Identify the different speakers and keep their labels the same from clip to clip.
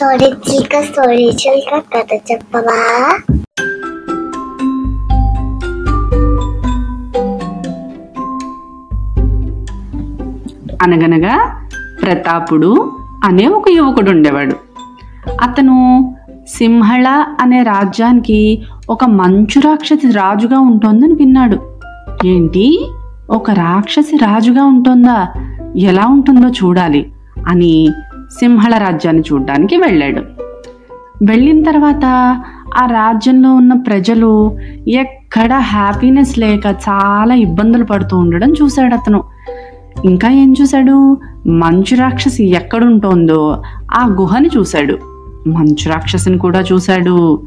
Speaker 1: Story చిల్క story చిల్క కథ చెప్పవా?
Speaker 2: అనగనగా ప్రతాపుడు అనే ఒక యువకుడు ఉండేవాడు అతను సింహళ అనే రాజ్యానికి ఒక మంచు రాక్షసి రాజుగా ఉంటోందని విన్నాడు. ఏంటి? ఒక రాక్షసి రాజుగా ఉంటుందా? ఎలా ఉంటుందో చూడాలి అని సింహళ రాజ్యాన్ని చూడడానికి వెళ్ళాడు. వెళ్ళిన తర్వాత ఆ రాజ్యంలో ఉన్న ప్రజలు ఎక్కడ హ్యాపీనెస్ లేక చాలా ఇబ్బందులు పడుతూ ఉండడం చూశాడు అతను. ఇంకా ఏం చూశాడు? మంచు రాక్షసి ఎక్కడుంటోందో ఆ గుహని చూశాడు. మంచు రాక్షసిని కూడా చూశాడు.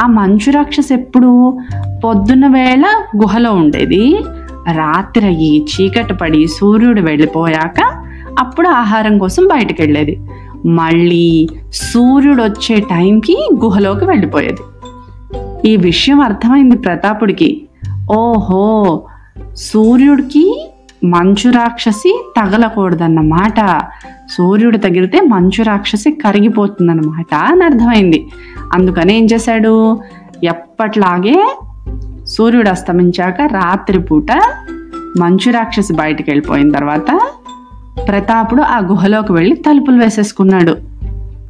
Speaker 2: ఆ మంచు రాక్షసి ఎప్పుడు పొద్దున్న వేళ గుహలో ఉండేది. రాత్రి అయ్యి చీకటి పడి సూర్యుడు వెళ్ళిపోయాక అప్పుడు ఆహారం కోసం బయటకు వెళ్ళేది మళ్ళీ సూర్యుడు వచ్చే టైంకి గుహలోకి వెళ్ళిపోయేది. ఈ విషయం అర్థమైంది ప్రతాపుడికి. ఓహో సూర్యుడికి మంచు రాక్షసి తగలకూడదన్నమాట. సూర్యుడు తగిలితే మంచు రాక్షసి కరిగిపోతుందన్నమాట అని అర్థమైంది. అందుకని ఏం చేశాడు? ఎప్పట్లాగే సూర్యుడు అస్తమించాక రాత్రిపూట మంచు రాక్షసి బయటికి వెళ్ళిపోయిన తర్వాత ప్రతాపుడు ఆ గుహలోకి వెళ్ళి తలుపులు వేసేసుకున్నాడు.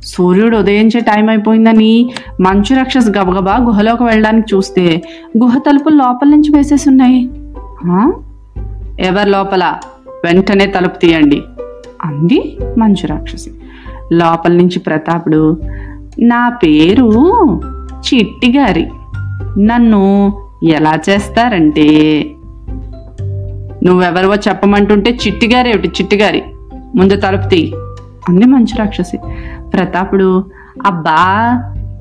Speaker 2: సూర్యుడు ఉదయించే టైం అయిపోయిందని మంచు రాక్షస్ గబగబా గుహలోకి వెళ్ళడానికి చూస్తే గుహ తలుపులు లోపల నుంచి వేసేసి ఉన్నాయి. ఎవరు లోపల? వెంటనే తలుపు తీయండి అంది మంచు రాక్షసి. లోపల నుంచి ప్రతాపుడు నా పేరు చిట్టి గారి నన్ను ఎలా చేస్తారంటే నువ్వెవరివో చెప్పమంటుంటే చిట్టిగారేమిటి చిట్టిగారి. ముందు తలుపు తీ అంది మంచు రాక్షసి. ప్రతాపుడు అబ్బా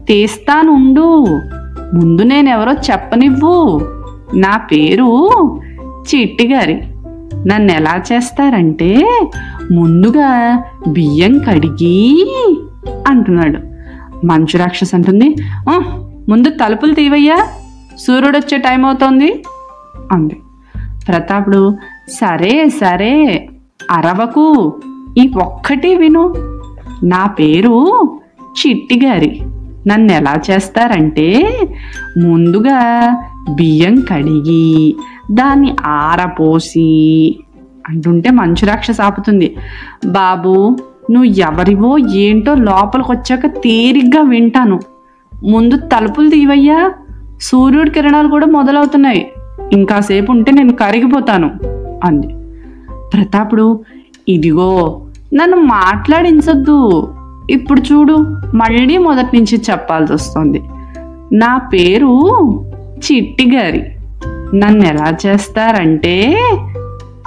Speaker 2: తీస్తానుండు. ముందు నేనెవరో చెప్పనివ్వు. నా పేరు చిట్టిగారి. నన్ను ఎలా చేస్తారంటే ముందుగా బియ్యం కడిగి అంటున్నాడు. మంచు రాక్షసి అంటుంది ముందు తలుపులు తీవయ్యా. సూర్యుడు వచ్చే టైం అవుతోంది అంది. ప్రతాపుడు సరే సరే అరవకు ఈ ఒక్కటి విను. నా పేరు చిట్టిగారి. నన్ను ఎలా చేస్తారంటే ముందుగా బియ్యం కడిగి దాన్ని ఆరపోసి అంటుంటే మంచు రాక్షస ఆపుతుంది. బాబు నువ్వు ఎవరివో ఏంటో లోపలికి వచ్చాక తీరిగ్గా వింటాను. ముందు తలుపులు తీవయ్యా. సూర్యుడి కిరణాలు కూడా మొదలవుతున్నాయి. ఇంకాసేపు ఉంటే నేను కరిగిపోతాను అంది. ప్రతాపుడు ఇదిగో నన్ను మాట్లాడించొద్దు. ఇప్పుడు చూడు మళ్ళీ మొదటి నుంచి చెప్పాల్సి వస్తుంది నా పేరు చిట్టిగారి. నన్ను ఎలా చేస్తారంటే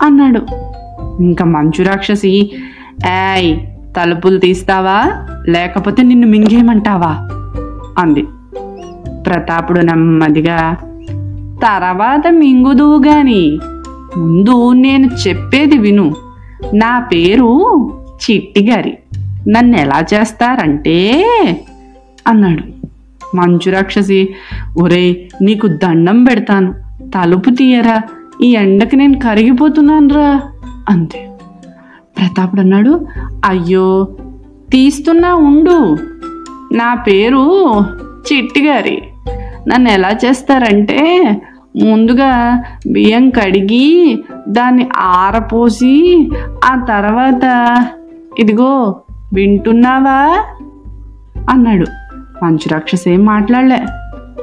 Speaker 2: అన్నాడు. ఇంకా మంచు రాక్షసి ఏయ్ తలుపులు తీస్తావా? లేకపోతే నిన్ను మింగేయమంటావా? అంది. ప్రతాపుడు నెమ్మదిగా తర్వాత మింగుదువు గాని. ముందు నేను చెప్పేది విను. నా పేరు చిట్టిగారి. నన్ను ఎలా చేస్తారంటే? అన్నాడు. మంచు రాక్షసి ఒరే నీకు దండం పెడతాను. తలుపు తీయరా. ఈ ఎండకి నేను కరిగిపోతున్నానురా అంతే ప్రతాపుడు అన్నాడు అయ్యో తీస్తున్నా ఉండు. నా పేరు చిట్టిగారి. నన్ను ఎలా చేస్తారంటే? ముందుగా బియ్యం కడిగి దాన్ని ఆరపోసి ఆ తర్వాత ఇదిగో వింటున్నావా? అన్నాడు. మంచు రాక్షసి ఏం మాట్లాడలే.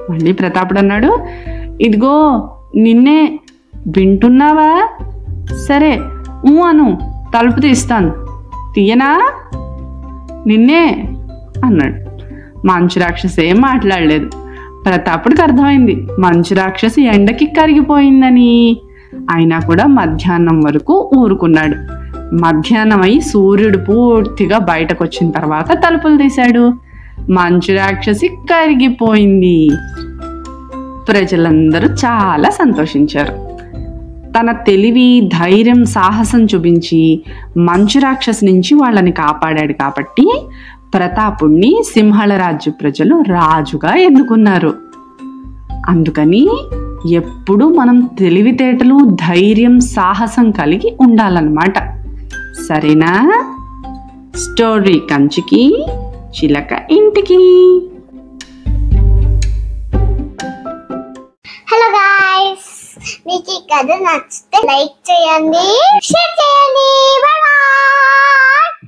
Speaker 2: మళ్ళీ ప్రతాపుడు అన్నాడు ఇదిగో నిన్నే వింటున్నావా? సరే ఊ అను తలుపు తీస్తాను. తీయనా? నిన్నే? అన్నాడు. మంచు రాక్షసి ఏం మాట్లాడలేదు. ప్రతాపుడికి అర్థమైంది. మంచు రాక్షసి ఎండకి కరిగిపోయిందని. అయినా కూడా మధ్యాహ్నం వరకు ఊరుకున్నాడు. మధ్యాహ్నం అయి సూర్యుడు పూర్తిగా బయటకు వచ్చిన తర్వాత తలుపులు తీశాడు. మంచు రాక్షసి కరిగిపోయింది. ప్రజలందరూ చాలా సంతోషించారు. తన తెలివి ధైర్యం సాహసం చూపించి మంచు రాక్షసి నుంచి వాళ్ళని కాపాడాడు కాబట్టి ప్రతాపుణ్ణి సింహళ రాజ్య ప్రజలు రాజుగా ఎన్నుకున్నారు. అందుకని ఎప్పుడు మనం తెలివితేటలు ధైర్యం సాహసం కలిగి ఉండాలన్నమాట. సరేనా? స్టోరీ కంచికి చిలక ఇంటికి.
Speaker 1: హలో గాయస్ మీకు ఈ కథ నచ్చితే లైక్ చేయండి షేర్ చేయండి.